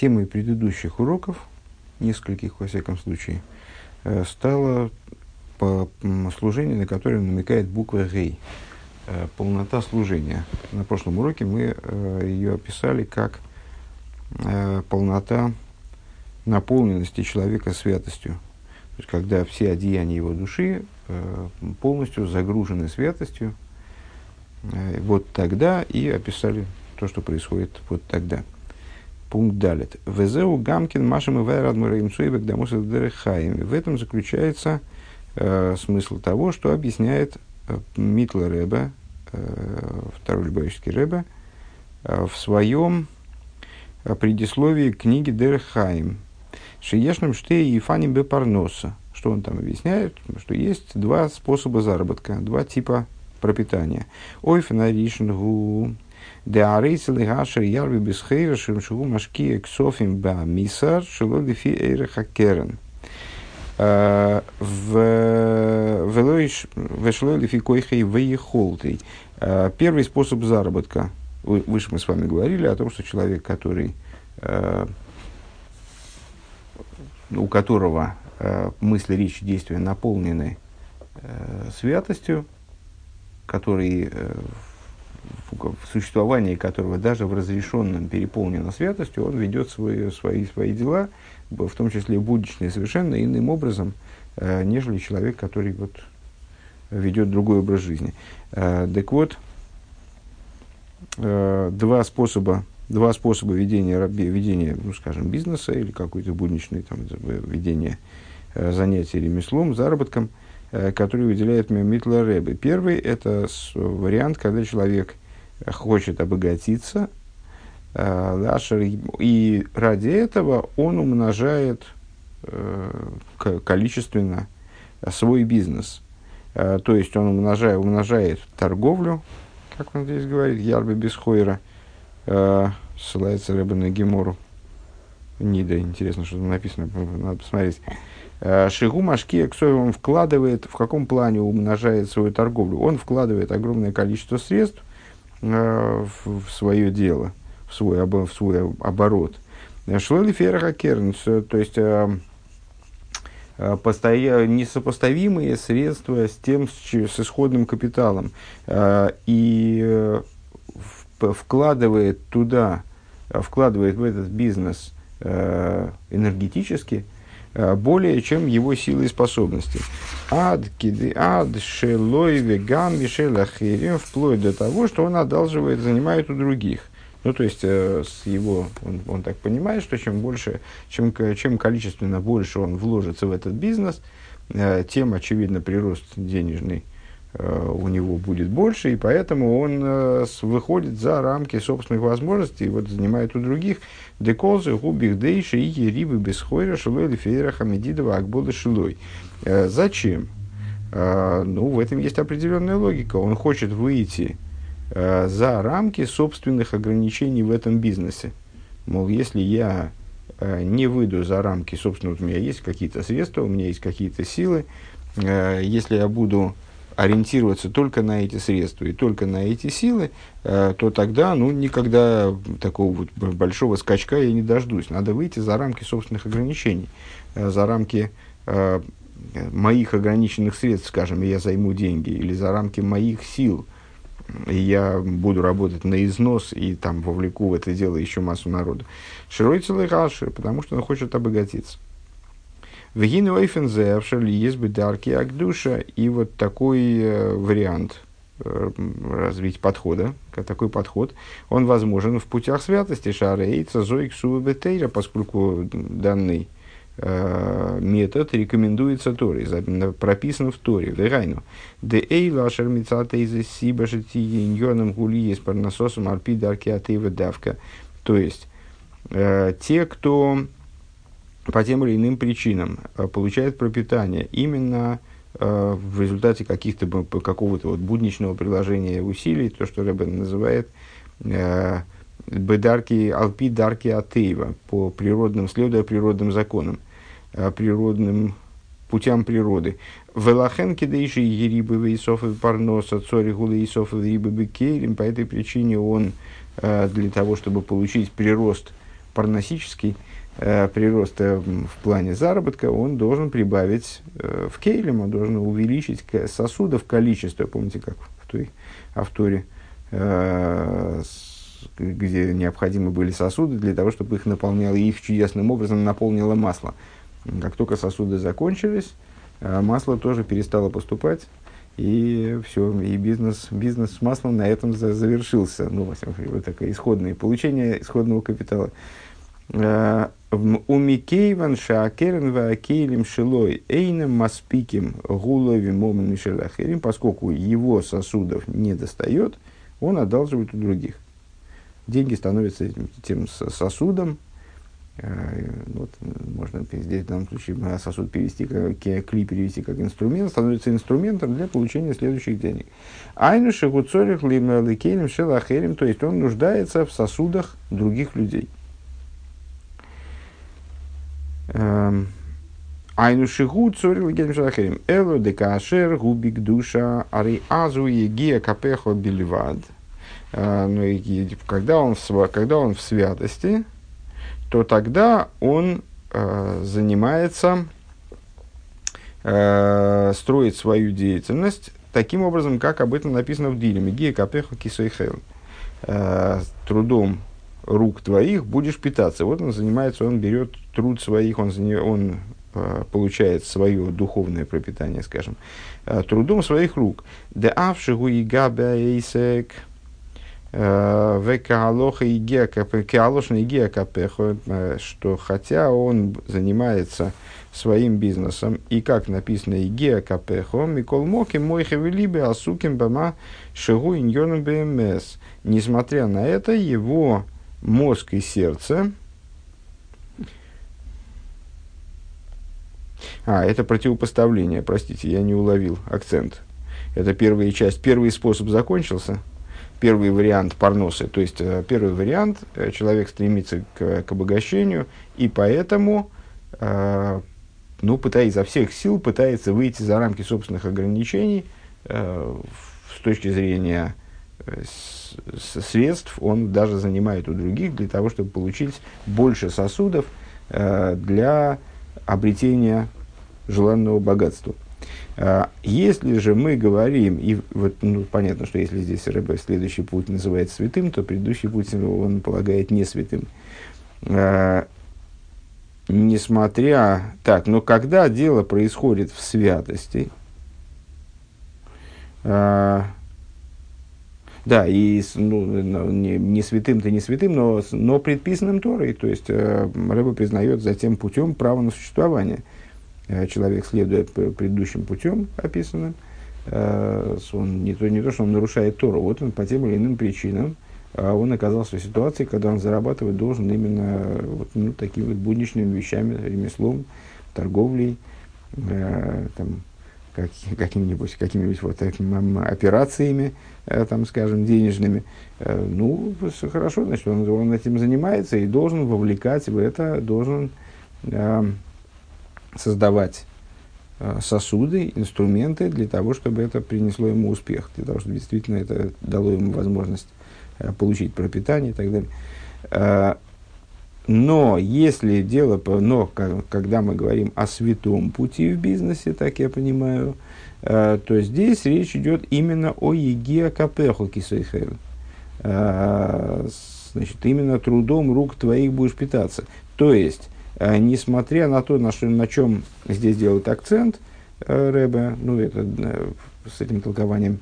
темой предыдущих уроков, нескольких во всяком случае, э, стало служение, на которое намекает буква «гей». Э, полнота служения. На прошлом уроке мы э, ее описали как полнота наполненности человека святостью. То есть, когда все одеяния его души полностью загружены святостью, вот тогда и описали то, что происходит вот тогда. Пункт далит. Везеу гамкин машем и вайрад мураимцуевек дамусов дерехаем. В этом заключается э, смысл того, что объясняет э, Митла Рэбе, э, второй любавический Рэбе, э, в своем э, предисловии книги Дерехаим. Шиешным штей и фани бепарноса. Что он там объясняет? Что есть два способа заработка, два типа пропитания. Ой, Де арейцелы гашер ярви бисхейра шимшугу машки эксофим ба мисар шило лифи эйра хакерен. Вешло лифи койхей вейхолтей. Первый способ заработка. Выше мы с вами говорили о том, что человек, который у которого мысли, речи, действия наполнены святостью, который в существовании которого даже в разрешенном переполнено святостью, он ведет свои, свои, свои дела, в том числе будничные, совершенно иным образом, э, нежели человек, который вот ведет другой образ жизни. Э, так вот, э, два способа, два способа ведения, ведения, ну, скажем, бизнеса или какой-то будничной там, ведения занятий ремеслом, заработком, который выделяет Митла Рэбе. Первый – это вариант, когда человек хочет обогатиться, э, и ради этого он умножает э, количественно свой бизнес. Э, то есть он умножает, умножает торговлю, как он здесь говорит, Ярбе без хойра, ссылается Рэбе на Гемору. Нида, интересно, что там написано, надо посмотреть. Шигу Машки он вкладывает, в каком плане умножает свою торговлю? Он вкладывает огромное количество средств Э, в, свое дело, в свой, в свой оборот. Шлоли ферха керн, то есть э, э, постоя... несопоставимые средства с тем, с, исходным капиталом. И вкладывает туда, вкладывает в этот бизнес энергетически, Э, более чем его силы и способности. Ад, киды, ад, шелой, веган, мишелахирим, вплоть до того, что он одалживает, занимает у других. Ну, то есть, э, с его, он, он так понимает, что чем больше, чем, чем количественно больше он вложится в этот бизнес, э, тем, очевидно, прирост денежный Э, у него будет больше, и поэтому он э, выходит за рамки собственных возможностей, и вот занимает у других деколзы, губих дейши и рибы без хойра, шилой или фейра хамедидова акбода шилой. Э, зачем? Ну, в этом есть определенная логика. Он хочет выйти за рамки собственных ограничений в этом бизнесе. Мол, если я не выйду за рамки, собственно, вот у меня есть какие-то средства, у меня есть какие-то силы, если я буду ориентироваться только на эти средства и только на эти силы, э, то тогда ну, никогда такого вот большого скачка я не дождусь. Надо выйти за рамки собственных ограничений, э, за рамки э, моих ограниченных средств, скажем, я займу деньги, или за рамки моих сил, я буду работать на износ и там вовлеку в это дело еще массу народу. Широй целый потому что он хочет обогатиться. Вегину Эйфензе, Авшали есть бы дарки Агдуша, и вот такой э, вариант э, развить подхода, такой подход, он возможен в путях святости Шарейца, Зоик, Сувебетейра, поскольку данный э, метод рекомендуется Торе, прописан в Торе, в Ирайну. Де эйла шармицата из сиба житиеньоном гули есть парнасосом арпи дарки давка. То есть, те, кто по тем или иным причинам э, получает пропитание именно э, в результате каких-то какого-то вот будничного приложения усилий, то, что Рэббен называет э, бедарки, алпи дарки атеева, по природным, следуя природным законам, природным путям природы. Велахен кидейши ерибы вейсов и парноса, цори гулы и рибы по этой причине он для того, чтобы получить прирост парносический э, прирост в плане заработка, он должен прибавить э, в кейлем, он должен увеличить сосудов количество. Помните, как в той авторе, э, где необходимы были сосуды для того, чтобы их наполняло, их чудесным образом наполнило масло. Как только сосуды закончились, э, масло тоже перестало поступать, и все, и бизнес, бизнес с маслом на этом за, завершился. Ну, во всяком вот такое исходное получение исходного капитала. У Микейван Шаакерен Ваакейлем Шилой Эйнем Маспиким Гулови Моман Мишелахерим, поскольку его сосудов не достает, он одалживает у других. Деньги становятся тем сосудом, Э, вот, можно здесь в данном случае сосуд перевести, как, кли перевести как инструмент, становится инструментом для получения следующих денег. Айну шигуцорих ликейным шелахерим, то есть он нуждается в сосудах других людей. Эм, Айну шигу цорих ликейным шелахерим. Эло декашер губик душа ари азу егия капехо бельвад. Э, ну, когда он, в, когда он в святости, то тогда он э, занимается, э, строит свою деятельность таким образом, как об этом написано в Дилеме. Гия капеха кисойхел. Э, трудом рук твоих будешь питаться. Вот он занимается, он берет труд своих, он, он э, получает свое духовное пропитание, скажем, э, трудом своих рук. Де авшигу и габя Э, Векаалоха и Геакапехо, э, что хотя он занимается своим бизнесом, и как написано и Геакапехо, Микол Моки мой хевелибе асуким бама шигу иньоном БМС. Несмотря на это, его мозг и сердце, А, это противопоставление, простите, я не уловил акцент. Это первая часть, первый способ закончился – первый вариант парносы, то есть э, первый вариант, э, человек стремится к, к обогащению, и поэтому, э, ну, пытаясь изо всех сил, пытается выйти за рамки собственных ограничений, с точки зрения средств, он даже занимает у других для того, чтобы получить больше сосудов для обретения желанного богатства. А, если же мы говорим, и вот ну, понятно, что если здесь рыба следующий путь называется святым, то предыдущий путь он полагает не святым. А, несмотря... Так, но когда дело происходит в святости, да, и ну, не, не святым-то не святым, но, но предписанным Торой. То есть э, рыба признает затем путем право на существование. Э, человек, следуя предыдущим путем описанным, э, он не то, не то, что он нарушает Тору, вот он по тем или иным причинам, а он оказался в ситуации, когда он зарабатывать должен именно вот, ну, такими вот будничными вещами, ремеслом, торговлей, э, там, как, какими-нибудь, какими-нибудь вот такими операциями, э, там, скажем, денежными. Э, ну, хорошо, значит, он, он этим занимается и должен вовлекать в это, должен э, создавать э, сосуды, инструменты для того, чтобы это принесло ему успех, для того, чтобы действительно это дало ему возможность э, получить пропитание и так далее. Э, но если дело, но когда мы говорим о святом пути в бизнесе, так я понимаю, то здесь речь идет именно о еге капеху кисейхел. Значит, именно трудом рук твоих будешь питаться. То есть, а, несмотря на то, на, что, на чем здесь делают акцент э, Рэбе, ну, это, э, с этим толкованием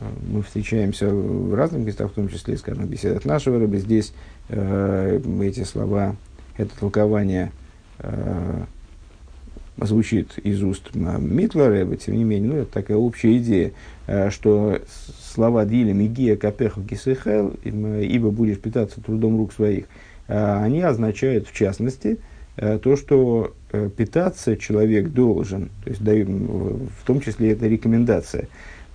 э, мы встречаемся в разных местах, в том числе, скажем, в беседах нашего Рэбе. Здесь э, эти слова, это толкование э, звучит из уст Митла Рэбе, тем не менее, ну, это такая общая идея, э, что слова Дилем и Гия Капеху Кисехел, ибо будешь питаться трудом рук своих – Э, они означают, в частности, э, то, что э, питаться человек должен, то есть в том числе это рекомендация,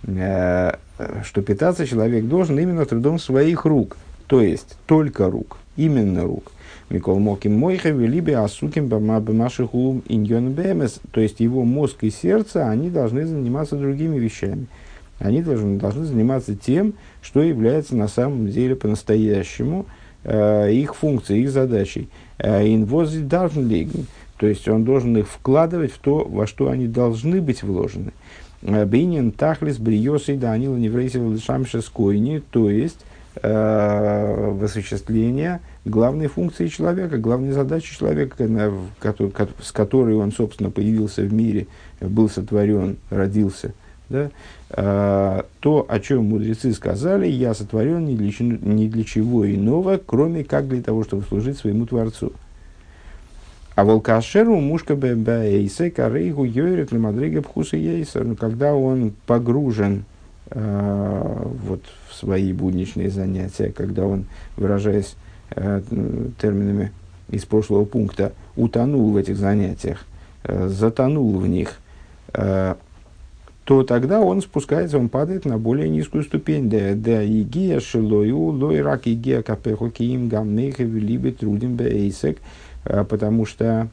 что питаться человек должен именно трудом своих рук, то есть только рук, именно рук. Микол Моким Мойхев, либо Асуким Бамашиху Иньон Бемес, то есть его мозг и сердце, они должны заниматься другими вещами. Они должны, должны заниматься тем, что является на самом деле по-настоящему – их функцией, их задачей. Инвози должен то есть он должен их вкладывать в то, во что они должны быть вложены. Бейнин тахлис бриос и данила неврейсил лишамша скойни, то есть э, в осуществление главной функции человека, главной задачи человека, с которой он, собственно, появился в мире, был сотворен, родился. Да? А, то, о чем мудрецы сказали, я сотворен ни для, ни для чего иного, кроме как для того, чтобы служить своему Творцу. А волкашеру мушка бэйсе карейгу йойрет лимадрига пхуса ейсер. Но когда он погружен вот, в свои будничные занятия, когда он, выражаясь э, терминами из прошлого пункта, утонул в этих занятиях, э, затонул в них, э, то тогда он спускается, он падает на более низкую ступень. Да, да, игия шилою, лой рак игия капеху киим гамнейха либо трудим бейсек. Э, потому что э,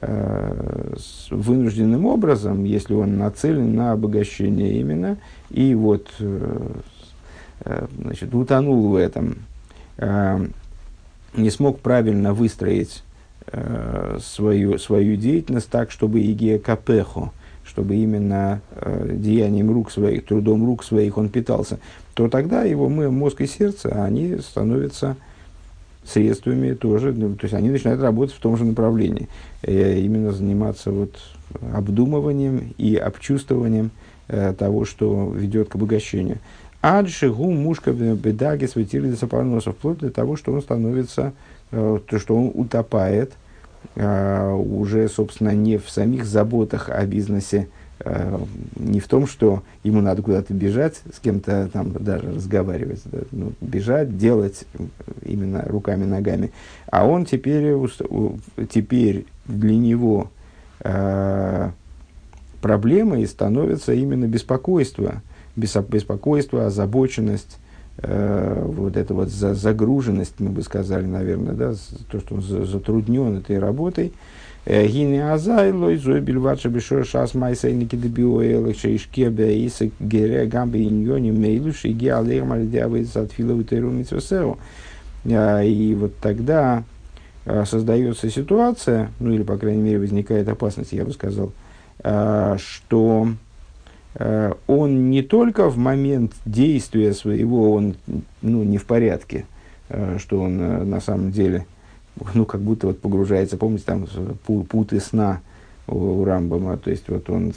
вынужденным образом, если он нацелен на обогащение именно, и вот э, значит, утонул в этом, не смог правильно выстроить свою, свою деятельность так, чтобы Игея Капехо, чтобы именно деянием рук своих, трудом рук своих он питался, то тогда его мозг и сердце, они становятся средствами тоже, ну, то есть они начинают работать в том же направлении, э, именно заниматься вот обдумыванием и обчувствованием э, того, что ведет к обогащению. Аджи гу мушка бедаги светили до сапарноса, вплоть до того, что он становится, э, то, что он утопает уже, собственно, не в самих заботах о бизнесе, не в том, что ему надо куда-то бежать, с кем-то там даже разговаривать, да, ну, бежать, делать именно руками, ногами. А он теперь, теперь для него э, проблемой становится именно беспокойство, беспокойство, озабоченность, э, вот эта вот загруженность, мы бы сказали, наверное, да, то, что он затруднен этой работой, Гини азайлой, зой бельвача бешор шас майсейники дебиоэлых, шейшке беисек гере гамбе иньони мейлуш, и ги алейх мальдявы затфила утеру митсвесеу. И вот тогда создается ситуация, ну или, по крайней мере, возникает опасность, я бы сказал, что он не только в момент действия своего, он ну, не в порядке, что он на самом деле ну, как будто вот погружается, помните, там путы сна у, Рамбама, то есть вот он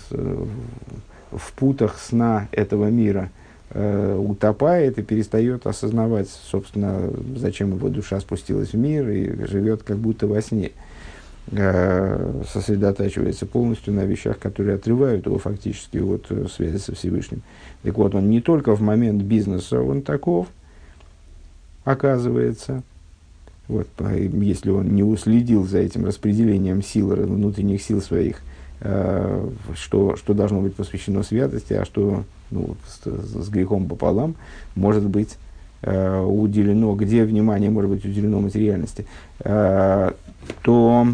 в путах сна этого мира э, утопает и перестает осознавать, собственно, зачем его душа спустилась в мир и живет как будто во сне, э, сосредотачивается полностью на вещах, которые отрывают его фактически от э, связи со Всевышним. Так вот, он не только в момент бизнеса, он таков, оказывается, вот, если он не уследил за этим распределением сил, внутренних сил своих, э, что, что должно быть посвящено святости, а что ну, с, с грехом пополам может быть э, уделено, где внимание может быть уделено материальности, э, то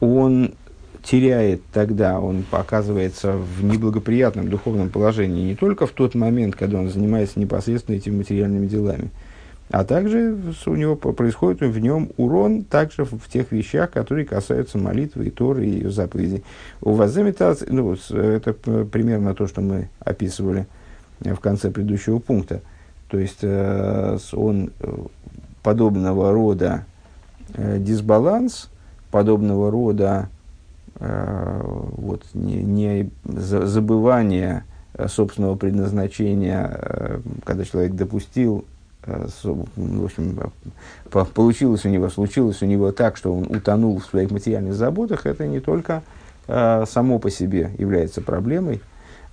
он теряет тогда, он оказывается в неблагоприятном духовном положении не только в тот момент, когда он занимается непосредственно этими материальными делами, а также у него происходит в нем урон также в тех вещах, которые касаются молитвы и Торы и ее заповедей. У вас ну, это примерно то, что мы описывали в конце предыдущего пункта. То есть э, он э, подобного рода э, дисбаланс, подобного рода Э, вот, не, не забывание э, собственного предназначения, э, когда человек допустил, в общем, получилось у него, случилось у него так, что он утонул в своих материальных заботах, это не только само по себе является проблемой,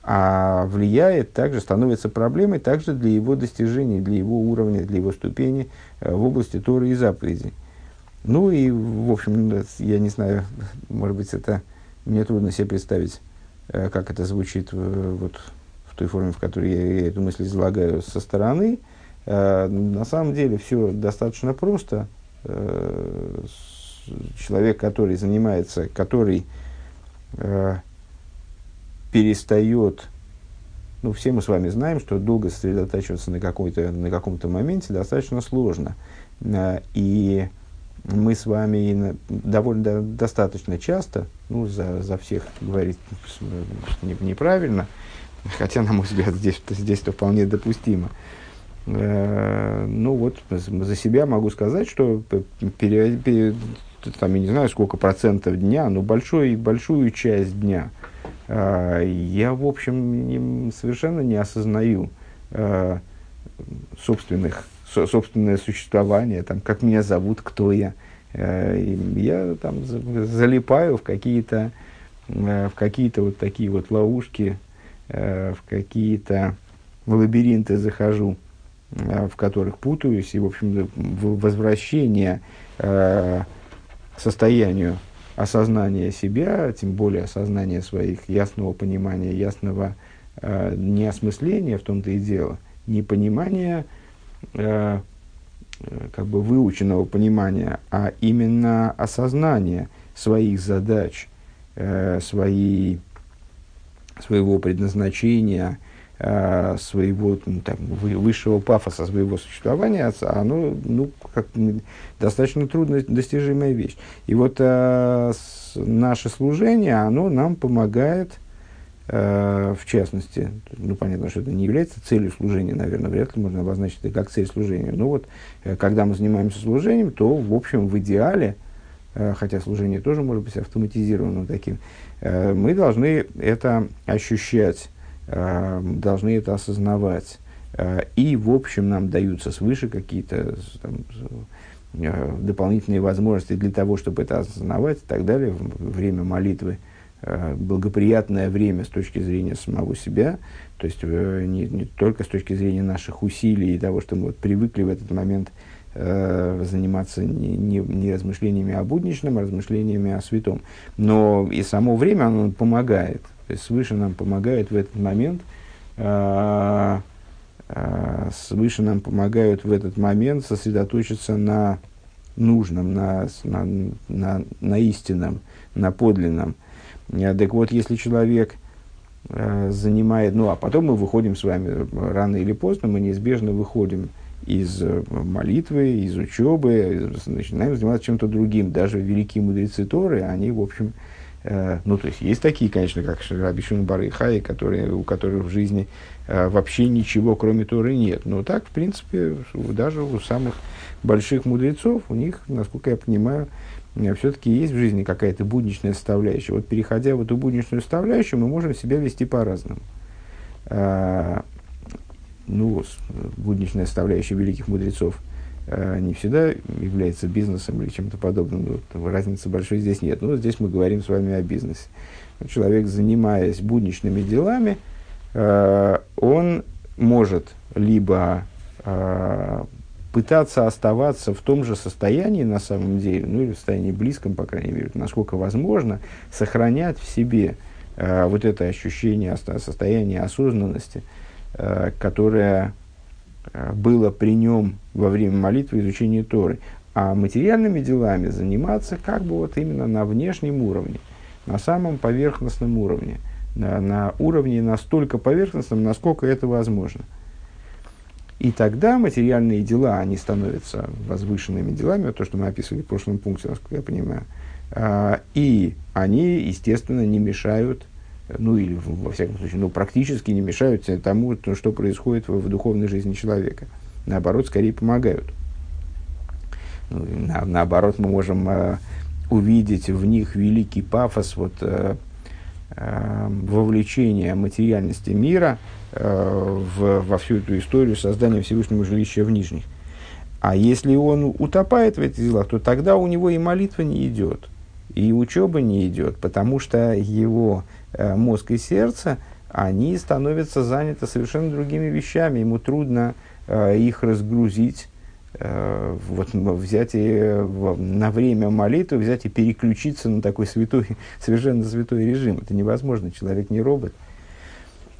а влияет также, становится проблемой также для его достижений, для его уровня, для его ступени в области Торы и заповедей. Ну и, в общем, я не знаю, может быть, это мне трудно себе представить, э, как это звучит в, вот, в той форме, в которой я, эту мысль излагаю со стороны. Э, на самом деле все достаточно просто. Э, человек, который занимается, который перестает ну, все мы с вами знаем, что долго сосредотачиваться на, какой-то, на каком-то моменте достаточно сложно. Э, и мы с вами довольно достаточно часто, ну, за, за всех говорить неправильно, хотя, на мой взгляд, здесь, здесь вполне допустимо. Э, ну вот, за себя могу сказать, что пере, пере, там, я не знаю, сколько процентов дня, но большой, большую часть дня э, я, в общем, совершенно не осознаю э, собственных, со, собственное существование, там, как меня зовут, кто я. Э, я там залипаю в какие-то э, в какие-то вот такие вот ловушки, э, в какие-то лабиринты захожу, в которых путаюсь, и, в общем, возвращение к состоянию осознания себя, тем более осознания своих, ясного понимания, ясного неосмысления в том-то и дело, непонимания как бы выученного понимания, а именно осознание своих задач, э, своей, своего предназначения, э, своего ну, там, высшего пафоса своего существования, оно ну, как, достаточно трудно достижимая вещь. И вот э, с, наше служение, оно нам помогает Э, в частности, ну, понятно, что это не является целью служения, наверное, вряд ли можно обозначить это как цель служения. Но вот, э, когда мы занимаемся служением, то, в общем, в идеале, э, хотя служение тоже может быть автоматизированным таким, мы должны это ощущать, должны это осознавать. И, в общем, нам даются свыше какие-то дополнительные возможности для того, чтобы это осознавать и так далее, время молитвы – благоприятное время с точки зрения самого себя, то есть э, не, не только с точки зрения наших усилий и того, что мы вот привыкли в этот момент э, заниматься не, не, не размышлениями о будничном, а размышлениями о святом. Но и само время оно помогает, то есть свыше нам помогает в этот момент, э, э, свыше нам помогают в этот момент сосредоточиться на нужном, на, на, на, на истинном, на подлинном. Э, так вот, если человек э, занимает, ну а потом мы выходим с вами, рано или поздно мы неизбежно выходим из э, молитвы, из учебы, начинаем заниматься чем-то другим. Даже великие мудрецы Торы, они, в общем, э, ну, то есть, есть такие, конечно, как Раби Шимон Бар Хай, которые, у которых в жизни э, вообще ничего, кроме Торы, нет. Но так, в принципе, даже у самых больших мудрецов, у них, насколько я понимаю, Э, все-таки есть в жизни какая-то будничная составляющая. Вот переходя в эту будничную составляющую, мы можем себя вести по-разному. А, ну, будничная составляющая великих мудрецов а, не всегда является бизнесом или чем-то подобным. Вот, разницы большой здесь нет. Но здесь мы говорим с вами о бизнесе. Человек, занимаясь будничными делами, он может либо пытаться оставаться в том же состоянии на самом деле, ну или в состоянии близком, по крайней мере, насколько возможно, сохранять в себе э, вот это ощущение состояния осознанности, э, которое э, было при нем во время молитвы изучения Торы. А материальными делами заниматься как бы вот именно на внешнем уровне, на самом поверхностном уровне, на, на уровне настолько поверхностном, насколько это возможно – и тогда материальные дела, они становятся возвышенными делами, то, что мы описывали в прошлом пункте, насколько я понимаю. А, и они, естественно, не мешают, ну или, во всяком случае, ну, практически не мешают тому, что происходит в, духовной жизни человека. Наоборот, скорее помогают. Ну, на, наоборот, мы можем э, увидеть в них великий пафос вот, э, э, вовлечения материальности мира – в, во всю эту историю создания Всевышнего жилища в Нижних. А если он утопает в этих делах, то тогда у него и молитва не идет, и учеба не идет, потому что его э, мозг и сердце, они становятся заняты совершенно другими вещами, ему трудно э, их разгрузить, э, вот, взять и на время молитвы взять и переключиться на такой святой, совершенно святой режим. Это невозможно, человек не робот. Э, Э,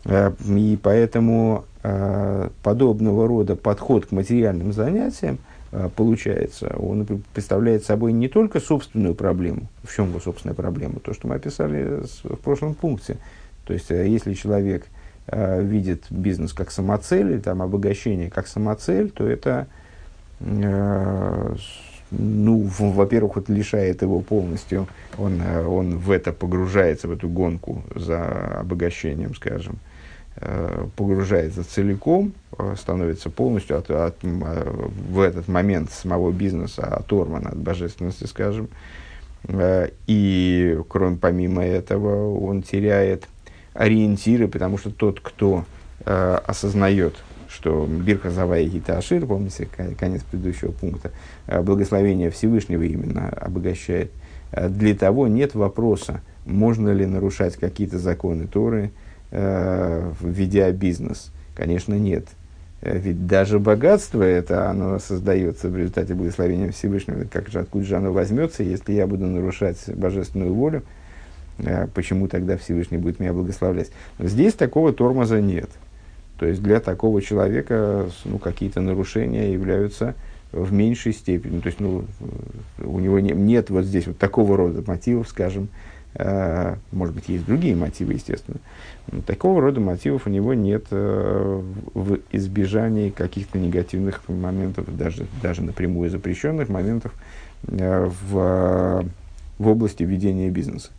и поэтому э, подобного рода подход к материальным занятиям э, получается, он представляет собой не только собственную проблему, в чем его собственная проблема, то, что мы описали в прошлом пункте. То есть, если человек э, видит бизнес как самоцель, или там обогащение как самоцель, то это, э, ну, во-первых, вот лишает его полностью, он, э, он в это погружается, в эту гонку за обогащением, скажем, э, погружается целиком, э, становится полностью от, от, э, в этот момент самого бизнеса оторван от божественности, скажем, э, и кроме помимо этого он теряет ориентиры, потому что тот, кто э, осознает, что Бирха Завая Гиташир, помните, конец предыдущего пункта, э, благословение Всевышнего именно обогащает. Э, для того нет вопроса, можно ли нарушать какие-то законы Торы, э, ведя бизнес. Конечно, нет. Э, ведь даже богатство это, оно создается в результате благословения Всевышнего. Как же, откуда же оно возьмется, если я буду нарушать божественную волю, а почему тогда Всевышний будет меня благословлять. Здесь такого тормоза нет. То есть для такого человека ну, какие-то нарушения являются в меньшей степени. То есть ну, у него не, нет вот здесь вот такого рода мотивов, скажем, э, может быть, есть другие мотивы, естественно. Но такого рода мотивов у него нет э, в избежании каких-то негативных моментов, даже, даже напрямую запрещенных моментов э, в, в области ведения бизнеса.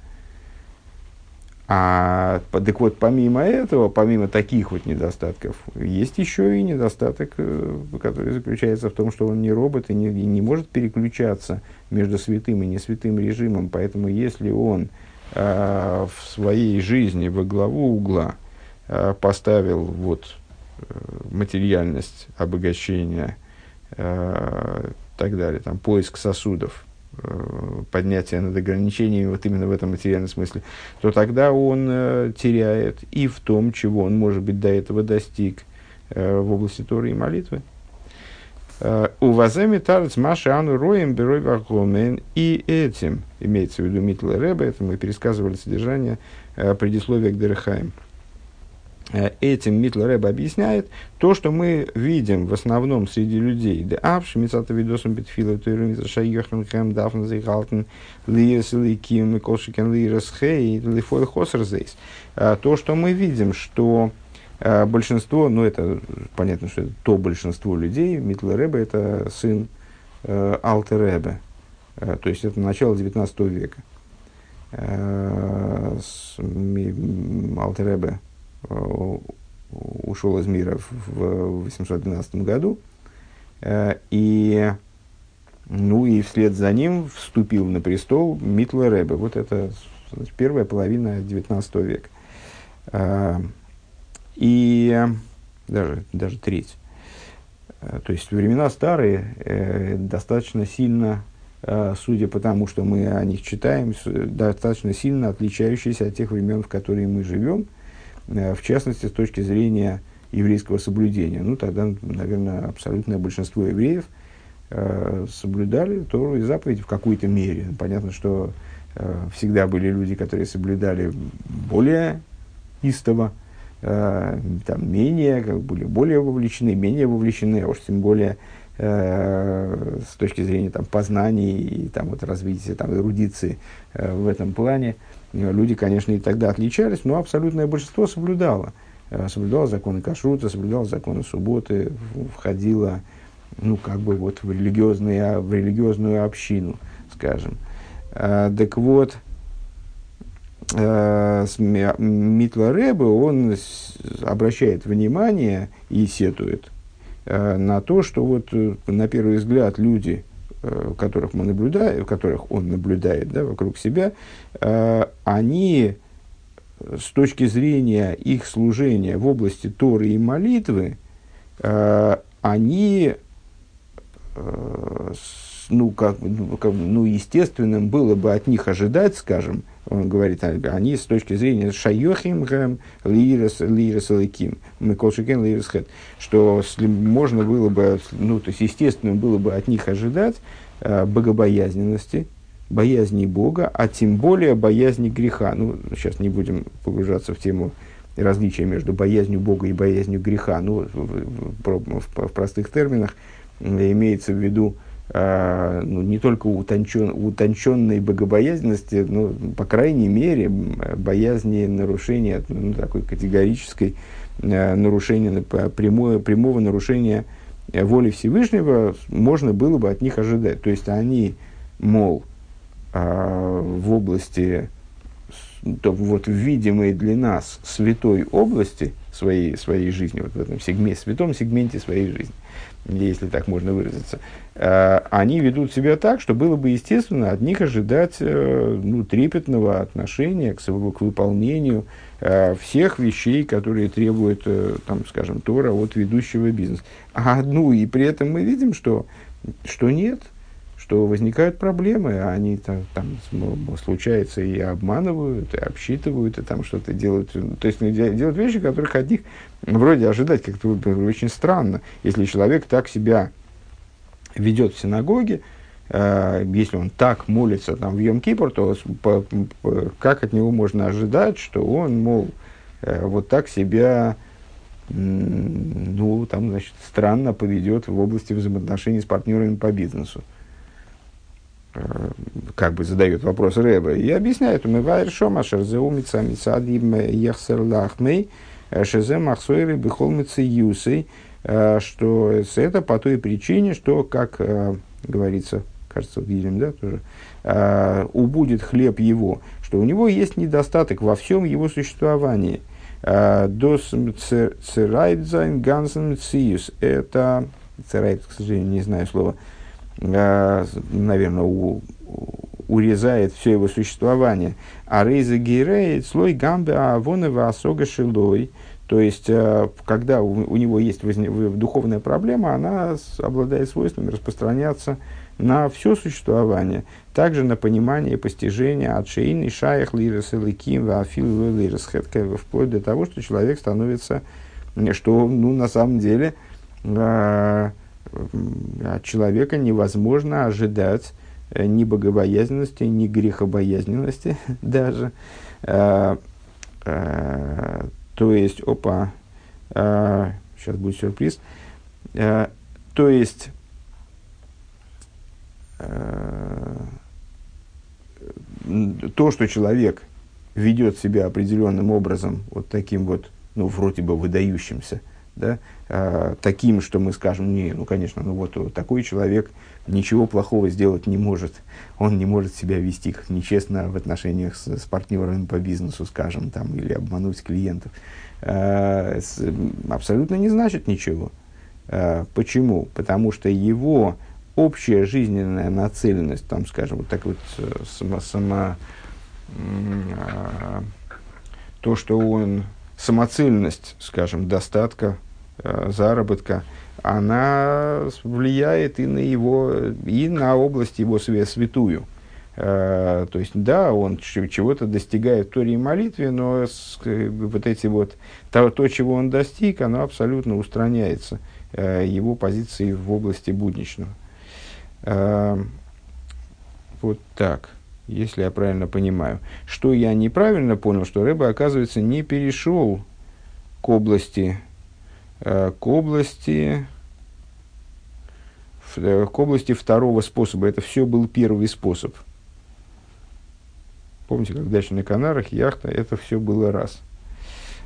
А так вот, помимо этого, помимо таких вот недостатков, есть еще и недостаток, э, который заключается в том, что он не робот и не, и не может переключаться между святым и несвятым режимом. Поэтому если он э, в своей жизни во главу угла э, поставил вот, э, материальность, обогащение, э, так далее, там, поиск сосудов, поднятия над ограничениями вот именно в этом материальном смысле, то тогда он э, теряет и в том, чего он, может быть, до этого достиг э, в области Торы и молитвы. Э, у ваземи тарц машану роем берой вахомен и этим, имеется в виду Митла Рэбе, это мы пересказывали содержание э, предисловия к Дерехаем. Э, этим Митлер Рэб объясняет то, что мы видим в основном среди людей. Да, авши, мицата видосом битфила, туйрумица шайохен хэм, дафн зайхалтен, лирес ликим, колшикен лирес хей, лифой хосерзейс. Э, то, что мы видим, что э, большинство, ну это понятно, что это то большинство людей, Митлер Рэбе это сын э, Алтер Рэбе, то есть это начало 19 века. Э, ушел из мира в 812 году. Э, и, ну и вслед за ним вступил на престол Митла Рэбе. Вот это значит, первая половина XIX века. Э, и даже, даже треть. То есть времена старые, достаточно сильно, судя по тому, что мы о них читаем, достаточно сильно отличающиеся от тех времен, в которые мы живем – Э, в частности, с точки зрения еврейского соблюдения. Ну, тогда, наверное, абсолютное большинство евреев э, соблюдали Тору и заповеди в какой-то мере. Понятно, что э, всегда были люди, которые соблюдали более истово, э, там, менее, как были более вовлечены, менее вовлечены, а уж тем более э, с точки зрения там, познаний и там, вот, развития там, эрудиции э, в этом плане. Э, люди, конечно, и тогда отличались, но абсолютное большинство соблюдало. Э, соблюдало законы кашрута, соблюдало законы субботы, входило ну, как бы вот в, религиозные, в религиозную общину, скажем. А, так вот, а, Митла Рэбе, он обращает внимание и сетует а, на то, что вот на первый взгляд люди, Э, которых мы наблюдаем, которых он наблюдает да, вокруг себя, э, они с точки зрения их служения в области Торы и молитвы, э, они ну, как, ну, как, ну, естественным было бы от них ожидать, скажем, он говорит, они с точки зрения шайохим гэм лирес лирес ликим, мы колшикен лирес хэт, что можно было бы, ну, то есть естественным было бы от них ожидать э, богобоязненности, боязни Бога, а тем более боязни греха. Ну, сейчас не будем погружаться в тему различия между боязнью Бога и боязнью греха. Ну, в, в, в, в простых терминах имеется в виду э, ну, не только утончен, утонченной богобоязненности, но, по крайней мере, боязни нарушения, ну, такой категорической э, нарушения, прямое, прямого нарушения воли Всевышнего можно было бы от них ожидать. То есть они, мол, э, в области, то, вот в видимой для нас святой области своей, своей жизни, вот в этом сегменте, святом сегменте своей жизни, если так можно выразиться, э, они ведут себя так, что было бы естественно от них ожидать э, ну, трепетного отношения к, к выполнению э, всех вещей, которые требуют, там, скажем, Тора от ведущего бизнеса. А, ну и при этом мы видим, что, что нет, что возникают проблемы, а они там, там случается и обманывают, и обсчитывают, и там что-то делают. То есть делают вещи, которых от них вроде ожидать как-то очень странно. Если человек так себя ведет в синагоге, э, если он так молится там, в Йом-Кипр, то по, по, как от него можно ожидать, что он, мол, э, вот так себя ну, там, значит, странно поведет в области взаимоотношений с партнерами по бизнесу. Э, как бы задает вопрос Рэба, и объясняет, мы вайр шома шерзеу мица мицадим яхсер лахмей э, шезе махсойры бихол юсей, э, что это по той причине, что, как говорится, кажется, видим, да, тоже, убудет хлеб его, что у него есть недостаток во всем его существовании. Дос церайдзайн гансен циюс. Это, церайд, к сожалению, не знаю слова, Э, наверное, у, урезает все его существование. А рейза гирей слой гамбе авонова осога шилой. То есть, э, когда у, у него есть возне, духовная проблема, она обладает свойствами распространяться на все существование. Также на понимание и постижение от шейни, шаях, лирес, ликим, вафил, лирес, вплоть до того, что человек становится, что, ну, на самом деле, э, от человека невозможно ожидать э, ни богобоязненности, ни грехобоязненности даже. А, а, то есть, опа, а, сейчас будет сюрприз. А, то есть, а, то, что человек ведет себя определенным образом, вот таким вот, ну, вроде бы выдающимся – да, э, таким, что мы скажем, не, ну, конечно, ну вот такой человек ничего плохого сделать не может. Он не может себя вести как нечестно в отношениях с, с партнерами по бизнесу, скажем, там, или обмануть клиентов. Э, с, абсолютно не значит ничего. Э, почему? Потому что его общая жизненная нацеленность, там, скажем, вот так вот сама, сама э, то, что он самоцельность, скажем, достатка, э, заработка, она влияет и на его, и на область его святую. Э, то есть, да, он чего-то достигает в Торе и молитве, но вот эти вот, то, то, чего он достиг, оно абсолютно устраняется э, его позиции в области будничного. Вот так если я правильно понимаю. Что я неправильно понял, что Рэба, оказывается, не перешел к области, э, к области, э, к области второго способа. Это все был первый способ. Помните, как дача на Канарах, яхта, это все было раз.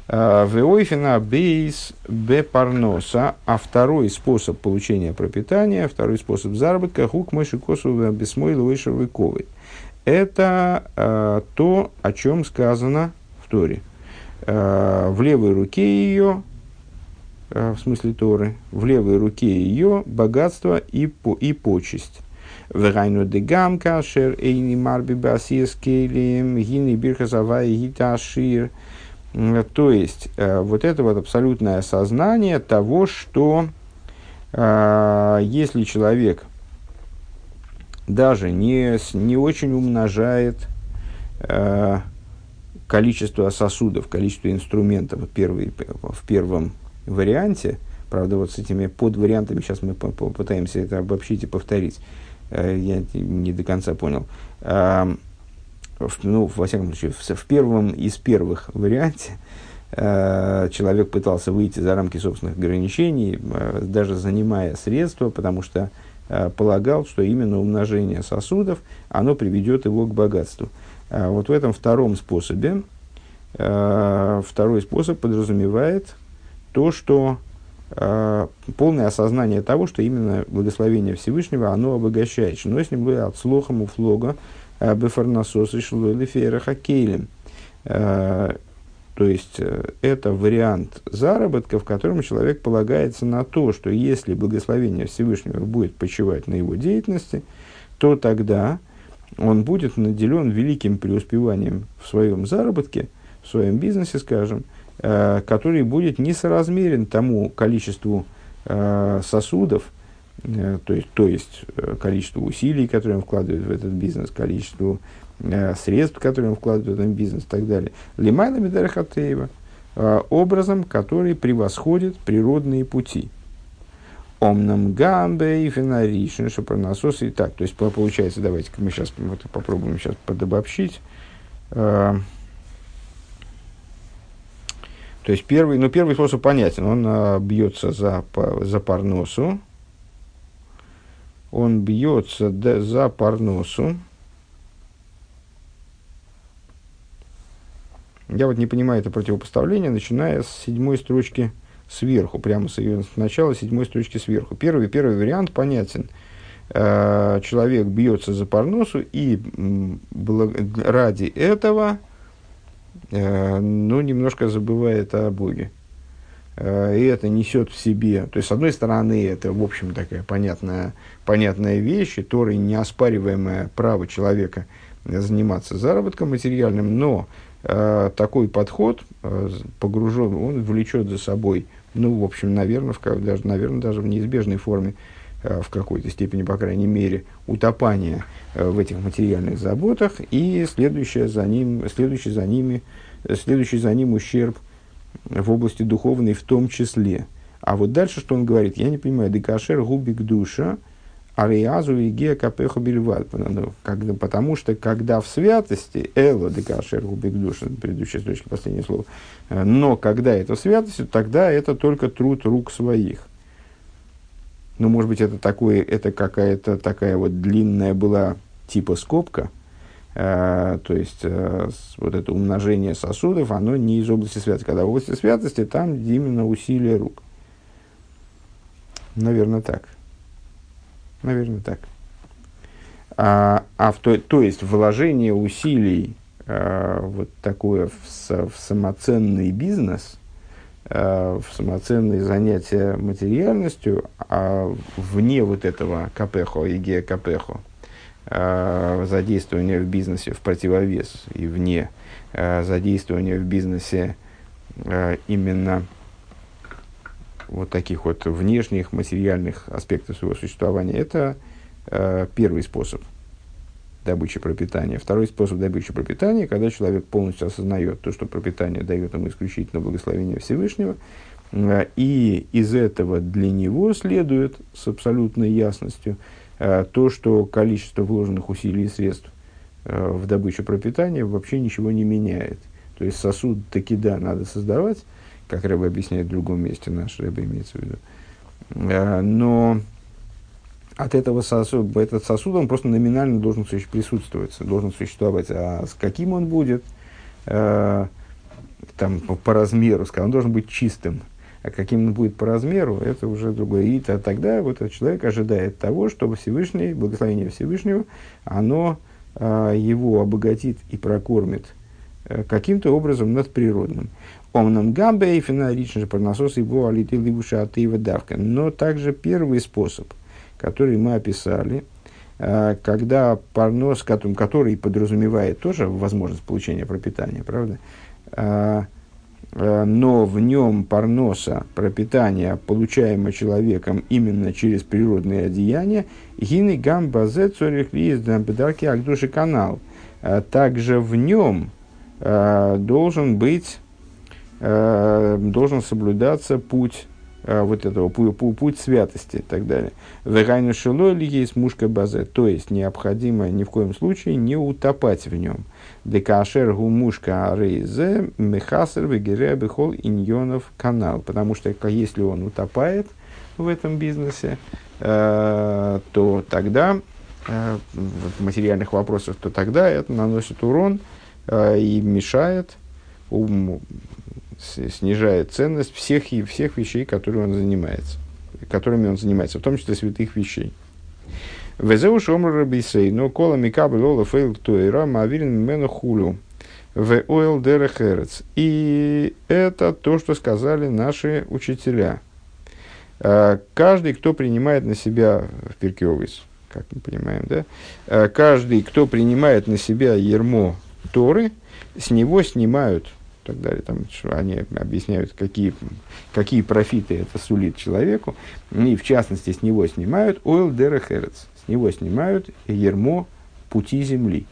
А, Веойфина бейс бепарноса, а второй способ получения пропитания, второй способ заработка, хук мыши косу бесмой лойшевой ковой это э, то, о чем сказано в Торе. Э, в левой руке ее, э, в смысле Торы, в левой руке ее богатство и, по, и почесть. Вегайну дегам кашер эйни марби басиескелем гини бирхазавай гиташир. То есть, э, вот это вот абсолютное осознание того, что э, если человек – даже не, не очень умножает э, количество сосудов, количество инструментов первый, в первом варианте. Правда, вот с этими подвариантами сейчас мы попытаемся это обобщить и повторить. Э, я не до конца понял. Э, ну, во всяком случае, в, в первом из первых варианте э, человек пытался выйти за рамки собственных ограничений, э, даже занимая средства, потому что полагал, что именно умножение сосудов, оно приведет его к богатству. А вот в этом втором способе, э, второй способ подразумевает то, что э, полное осознание того, что именно благословение Всевышнего, оно обогащает. Но с ним от слохом у флога бефарнасос и шлойлифера хакейлем. То есть, это вариант заработка, в котором человек полагается на то, что если благословение Всевышнего будет почивать на его деятельности, то тогда он будет наделен великим преуспеванием в своем заработке, в своем бизнесе, скажем, э, который будет несоразмерен тому количеству э, сосудов, э, то есть, то есть э, количеству усилий, которые он вкладывает в этот бизнес, количеству э, средств, которые он вкладывает в этот бизнес и так далее. למעלה מדרך הטבע э, образом, который превосходит природные пути – אמנם גם באופן הראשון, שפרנסתו и так. То есть, получается, давайте мы сейчас вот, попробуем сейчас подобобщить. А, то есть, первый, ну, первый способ понятен. Он бьется за, за парносу. Он бьется да, за парносу. Я вот не понимаю это противопоставление, начиная с седьмой строчки сверху, прямо с, ее, начала седьмой строчки сверху. Первый, первый вариант понятен. Э, человек бьется за парносу и ради этого э, ну, немножко забывает о Боге. Э, и это несет в себе, то есть, с одной стороны, это, в общем, такая понятная, понятная вещь, и Торой неоспариваемое право человека заниматься заработком материальным, но такой подход э, погружен, он влечет за собой ну, в общем, наверное, в, даже, наверное, даже в неизбежной форме, э, в какой-то степени, по крайней мере, утопания э, в этих материальных заботах и следующее за ним, следующий за ними, следующий за ним ущерб в области духовной в том числе. А вот дальше, что он говорит, я не понимаю, декашер губик душа, ариазу и гея капеху бельват. Потому что, когда в святости, эло декашер губик душа, предыдущая строчка, последнее слово, э, но когда это в святости, тогда это только труд рук своих. Ну, может быть, это, такое, это какая-то такая вот длинная была типа скобка, э, то есть э, вот это умножение сосудов, оно не из области святости. Когда в области святости, там именно усилие рук. Наверное, так. Наверное, так. А, а в то, то есть вложение усилий а, вот такое в, в самоценный бизнес, а, в самоценные занятия материальностью, а вне вот этого капехо и гея капехо, а, задействование в бизнесе в противовес и вне а, задействование в бизнесе а, именно вот таких вот внешних материальных аспектов своего существования, это э, первый способ добычи пропитания. Второй способ добычи пропитания, когда человек полностью осознает то, что пропитание дает ему исключительно благословение Всевышнего, э, и из этого для него следует с абсолютной ясностью э, то, что количество вложенных усилий и средств э, в добычу пропитания вообще ничего не меняет. То есть сосуд таки да, надо создавать, как Рэба объясняет в другом месте, наш Рэба имеется в виду. А, но от этого сосуда, этот сосуд, он просто номинально должен присутствовать, должен существовать. А с каким он будет, э, там, по размеру, он должен быть чистым. А каким он будет по размеру, это уже другое. И то, тогда вот этот человек ожидает того, что Всевышний, благословение Всевышнего, оно э, его обогатит и прокормит э, каким-то образом надприродным. Омнам гамбе и финаричный же парносос его алиты ливуша атеева давка. Но также первый способ, который мы описали, э, когда парнос, который подразумевает тоже возможность получения пропитания, правда? Э, э, но в нем парноса, пропитания, получаемого человеком именно через природные одеяния, гины гамбазе цорих дамбедарки агдуши канал. Также в нем должен быть должен соблюдаться путь э, вот этого, путь, святости и так далее. Вегайну шилой ли есть мушка базе, то есть необходимо ни в коем случае не утопать в нем. Декашер гумушка арейзе мехасер вегере бихол иньонов канал. Потому что если он утопает в этом бизнесе, то тогда в материальных вопросах, то тогда это наносит урон и мешает, снижает ценность всех, и всех вещей, которыми он занимается, которыми он занимается, в том числе святых вещей. וזהו שאמרו רבותינו כל המקבל עליו עול תורה מעבירין ממנו כולו. עול דרך ארץ. И это то, что сказали наши учителя. А, каждый, кто принимает на себя в פרקי אבות, как мы понимаем, да? А, каждый, кто принимает на себя ярмо Торы, с него снимают так далее. Там, они объясняют, какие, какие профиты это сулит человеку. И, в частности, с него снимают ойл дерехерец с него снимают ермо пути земли.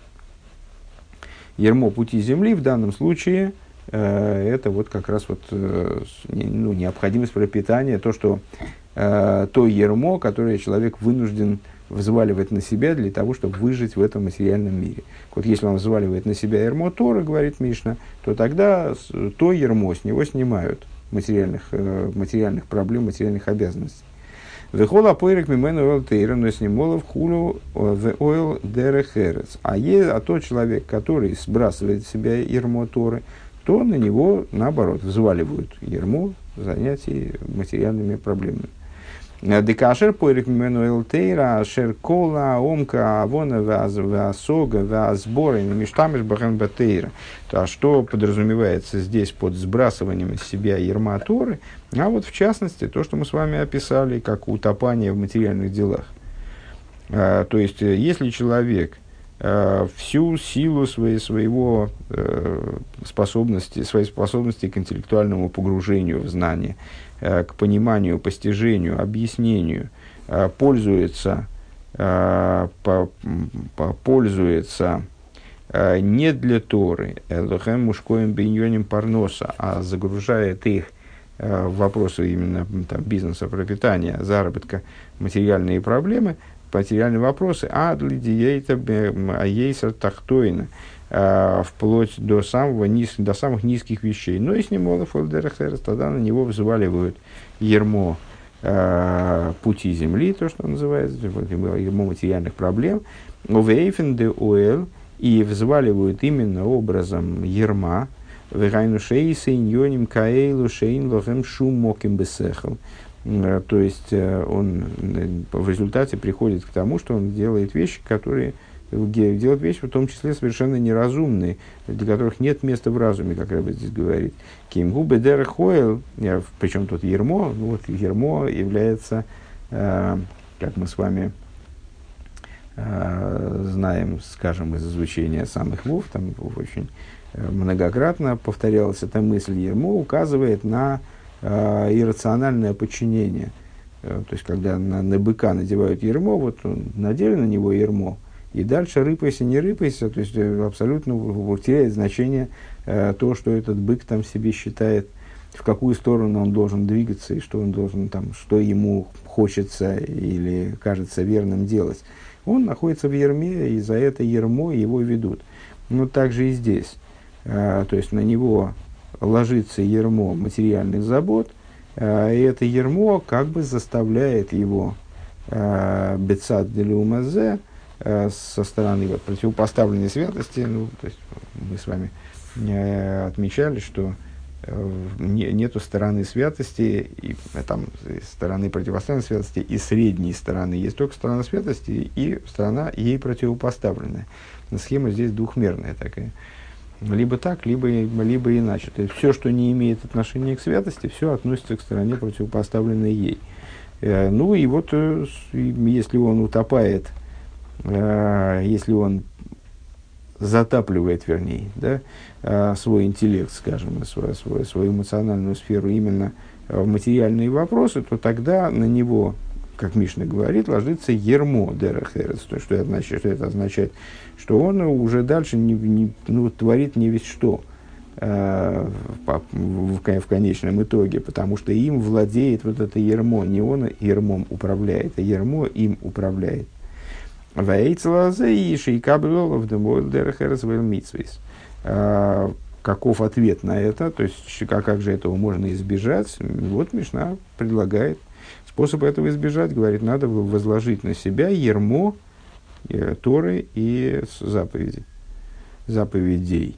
Ермо пути земли в данном случае э, это вот как раз вот, э, ну, необходимость пропитания, то, что э, то ермо, которое человек вынужден взваливать на себя для того, чтобы выжить в этом материальном мире. Вот если он взваливает на себя ермо Тора, говорит Мишна, то тогда то ермо с него снимают материальных, э, материальных проблем, материальных обязанностей. Вехола пойрек мимену ойл тейра, но с ним хулу в ойл дерехерец. А, е, а тот человек, который сбрасывает с себя ермо Торы, то на него, наоборот, взваливают ермо занятий материальными проблемами. Декашер пойрек мимену тейра, шер кола, омка, авона, васога, васбора, миштамиш бахен батейра. То, что подразумевается здесь под сбрасыванием из себя ерма а вот в частности то, что мы с вами описали, как утопание в материальных делах. То есть, если человек всю силу своей, своего э, способности, своей способности к интеллектуальному погружению в знание, э, к пониманию, постижению, объяснению, э, пользуется, э, по, по, пользуется э, не для Торы, Элохем мужским биньоним парноса, а загружает их Э, вопросы именно там, бизнеса, пропитания, заработка, материальные проблемы, материальные вопросы, а для диета аейсер тахтоина, э, вплоть до, самого низ, до самых низких вещей. Но если мола фолдерахерс, тогда на него взваливают ермо э, пути земли, то, что называется, ермо материальных проблем, ובאופן דעול, и взваливают именно образом ярма, והיינו שעושה ענינים כאלו שאין להם שום מקום בשכל. Э, то есть э, он э, в результате приходит к тому, что он делает вещи, которые делает вещи, в том числе совершенно неразумные, для которых нет места в разуме, как Рэбе здесь говорит. כמו בדרך עול, причем тут ярмо, ну вот ярмо является, как мы с вами знаем, скажем, из изучения самых вов, там очень многократно повторялась эта мысль, Ермо указывает на э, иррациональное подчинение. Э, то есть, когда на, на быка надевают ермо, вот он надели на него ермо, и дальше рыпайся, не рыпайся, то есть э, абсолютно теряет значение э, то, что этот бык там себе считает, в какую сторону он должен двигаться, и что он должен там, что ему хочется или кажется верным делать. Он находится в ерме, и за это ермо его ведут. Ну, так же и здесь. То есть на него ложится ермо материальных забот, а, и это ермо как бы заставляет его а, бецад делюмазе со стороны вот, противопоставленной святости, ну, то есть мы с вами э, отмечали, что э, не, нету стороны святости, и, э, там, стороны противопоставленной святости и средней стороны. Есть только сторона святости и сторона ей противопоставленная. Схема здесь двухмерная такая. Либо так, либо, либо иначе. То есть все, что не имеет отношения к святости, все относится к стороне, противопоставленной ей. Э, ну и вот, э, если он утопает, э, если он затапливает, вернее, да, свой интеллект, скажем, свою, свою, свою эмоциональную сферу именно в материальные вопросы, то тогда на него как Мишна говорит, ложится ермо дерехерец. То, что это, значит, что это означает? Что он уже дальше не, не, ну, творит не весь что э, в, в, конечном итоге, потому что им владеет вот это ермо. Не он ермом управляет, а ермо им управляет. Э, каков ответ на это? То есть, как, как же этого можно избежать? Вот Мишна предлагает – Способ этого избежать, говорит, надо возложить на себя ермо э, Торы и заповеди, заповедей.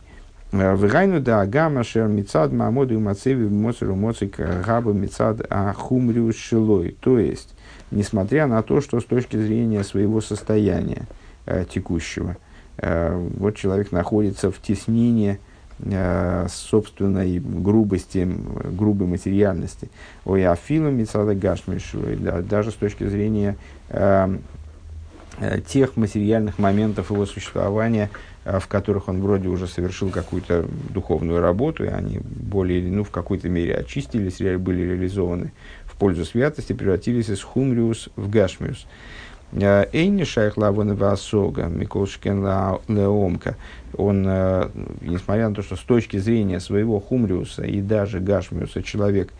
Вегайну да агама шер мицад мамоду и мацеви моцеру моцик габа мицад ахумриус шилой. То есть, несмотря на то, что с точки зрения своего состояния э, текущего, э, вот человек находится в теснении э, собственной грубости, грубой материальности. Ой, афилу мицада гашмишилой, да, даже с точки зрения э, э, тех материальных моментов его существования, Э, в которых он вроде уже совершил какую-то духовную работу, и они более, ну, в какой-то мере очистились, были реализованы в пользу святости, превратились из хумриус в гашмиус. Э, Эйни шайх лавона васога, Миколшкен леомка, он, э, несмотря на то, что с точки зрения своего хумриуса и даже гашмиуса человек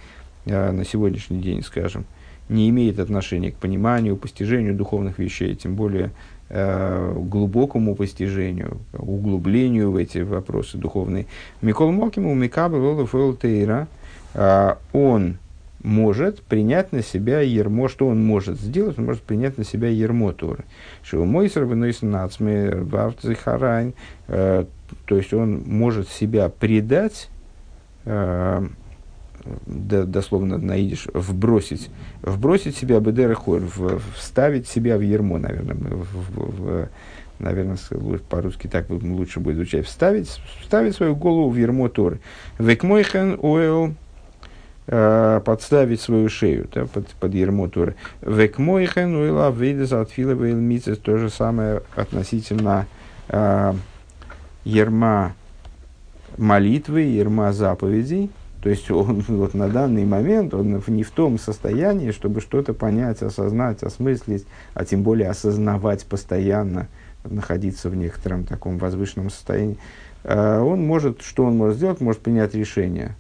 на сегодняшний день, скажем, не имеет отношения к пониманию, постижению духовных вещей, тем более Э, глубокому постижению, углублению в эти вопросы духовные. Микол Мокиму, Микаба, Тейра, э, он может принять на себя ермо, что он может сделать, он может принять на себя ермо Торы. Что мой нацме вавтзихарайн, э, то есть он может себя предать дословно наидиш, вбросить, вбросить себя бедер хор, вставить себя в ермо, наверное, в, в, наверное, по-русски так лучше будет звучать, вставить, вставить свою голову в ермо Торы. Векмойхен уэл э, подставить свою шею да, под, под ермо Торы. Векмойхен уэл авейдес атфила вейл то же самое относительно э, ерма молитвы, ерма заповедей, то есть он вот на данный момент он не в том состоянии, чтобы что-то понять, осознать, осмыслить, а тем более осознавать постоянно, находиться в некотором таком возвышенном состоянии. А он может, что он может сделать? Может принять решение.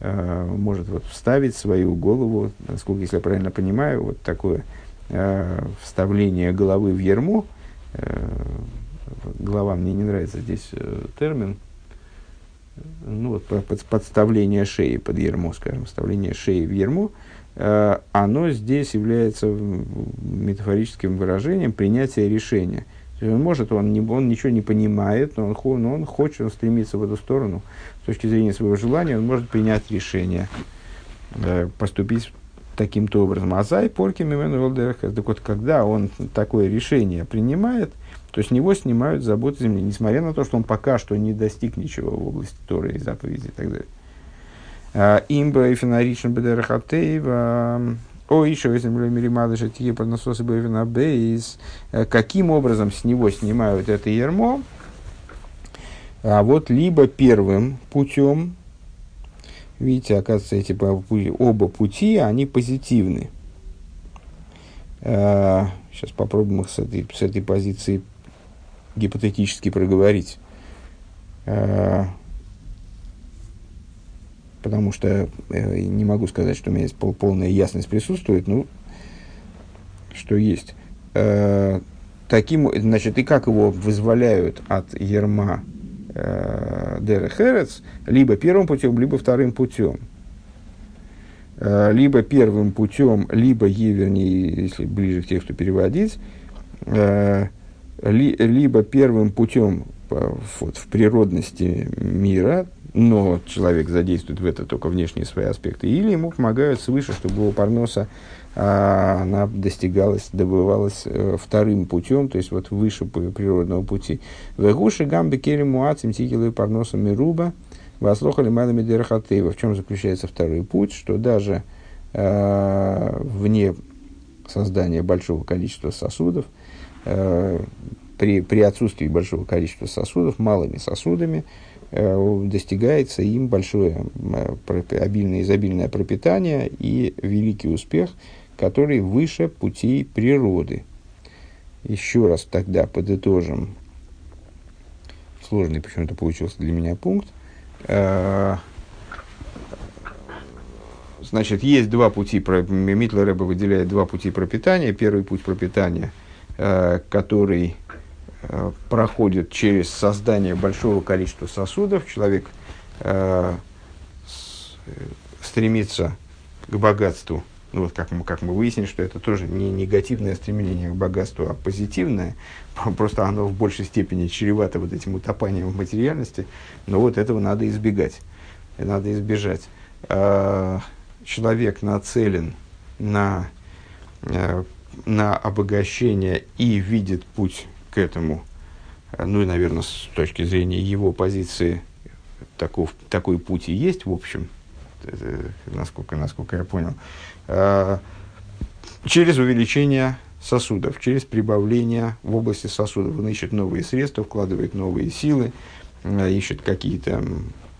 А, может вот, вставить свою голову, насколько, если я правильно понимаю, вот такое а, вставление головы в ермо. Голова мне не нравится здесь э, термин – ну, вот, под, подставление шеи под ермо, скажем, вставление шеи в ермо, э, оно здесь является метафорическим выражением принятия решения. Он может, он, не, он ничего не понимает, но он, но он хочет, он стремится в эту сторону. Точки зрения своего желания он может принять решение, э, поступить таким-то образом. А зай порки Так вот, когда он такое решение принимает – то с него снимают заботы земли, несмотря на то, что он пока что не достиг ничего в области Торы и заповедей и так далее. А, имба и фенаричен бедерахатеева. О, еще мы миримады шатики под насосы бейс. Э, каким образом с него снимают это ермо? А вот либо первым путем, видите, оказывается, эти оба пути, они позитивны. Сейчас а, попробуем их с этой, с этой позиции гипотетически проговорить. А, потому что э, не могу сказать, что у меня есть пол, полная ясность присутствует, ну, что есть. А, таким, значит, и как его вызволяют от ерма Дерехерец, либо первым путем, либо вторым путем. Э, либо первым путем, либо, вернее, если ближе к тексту переводить, ли, либо первым путем вот, в природности мира, но человек задействует в это только внешние свои аспекты, или ему помогают свыше, чтобы его парноса она достигалась, добывалась э, вторым путем, то есть вот выше природного пути. Вегуши гамбе кери муацим тикилы парноса мируба васлохали малами дерахатеева. В чем заключается второй путь, что даже э, вне создания большого количества сосудов, Э, при, при отсутствии большого количества сосудов, малыми сосудами, достигается им большое обильное, изобильное пропитание и великий успех, который выше путей природы. Еще раз тогда подытожим сложный почему-то получился для меня пункт. Значит, есть два пути, Митлер Рэбе выделяет два пути пропитания. Первый путь пропитания – Э, который э, проходит через создание большого количества сосудов. Человек э, стремится к богатству ну вот как мы, как мы выяснили, что это тоже не негативное стремление к богатству, а позитивное, просто оно в большей степени чревато вот этим утопанием в материальности, но вот этого надо избегать, надо избежать. А, человек нацелен на, э, на обогащение и видит путь к этому, ну и, наверное, с точки зрения его позиции, таков, такой путь и есть, в общем, насколько, насколько я понял, а, через увеличение сосудов, через прибавление в области сосудов. Он ищет новые средства, вкладывает новые силы, а, ищет какие-то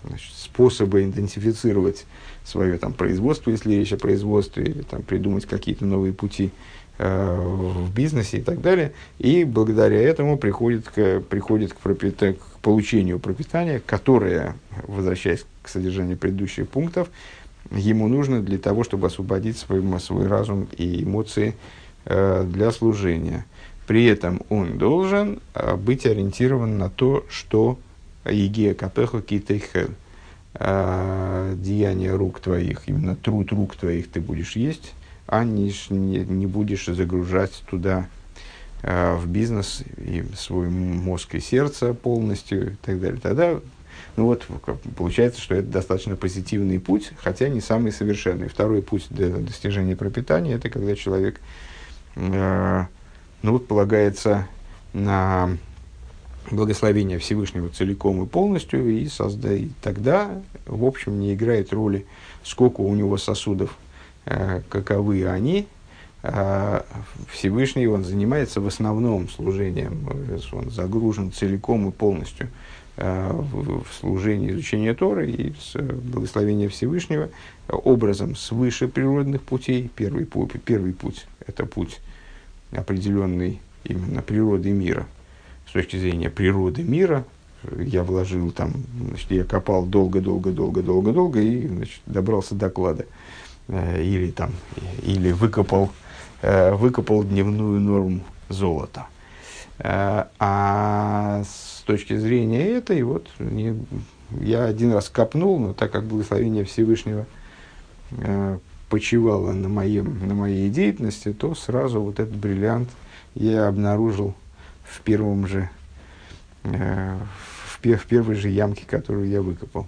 значит, способы интенсифицировать свое там, производство, если речь о производстве, или там, придумать какие-то новые пути э, в бизнесе и так далее. И благодаря этому приходит к, приходит к, пропита, к получению пропитания, которое, возвращаясь к содержанию предыдущих пунктов, ему нужно для того, чтобы освободить свой, свой разум и эмоции э, для служения. При этом он должен э, быть ориентирован на то, что Егея Капеху Китейхель э, деяния рук твоих, именно труд рук твоих ты будешь есть, а не, не, будешь загружать туда э, в бизнес и свой мозг и сердце полностью и так далее. Тогда ну вот, получается, что это достаточно позитивный путь, хотя не самый совершенный. Второй путь для достижения пропитания – это когда человек э, ну вот, полагается на благословение Всевышнего целиком и полностью, и, созда... и тогда, в общем, не играет роли, сколько у него сосудов, каковы они. Э, Всевышний, он занимается в основном служением, он загружен целиком и полностью э, в, служении изучения Торы и благословения Всевышнего образом свыше природных путей. Первый, путь, первый путь – это путь определенный именно природы мира – с точки зрения природы мира, я вложил там, значит, я копал долго-долго-долго-долго-долго и значит, добрался до клада. Э, или там, или выкопал, э, выкопал дневную норму золота. Э, а с точки зрения этой, вот, не, я один раз копнул, но так как благословение Всевышнего почивало на, моем, на моей деятельности, то сразу вот этот бриллиант я обнаружил в первом же, в, в первой же ямке, которую я выкопал.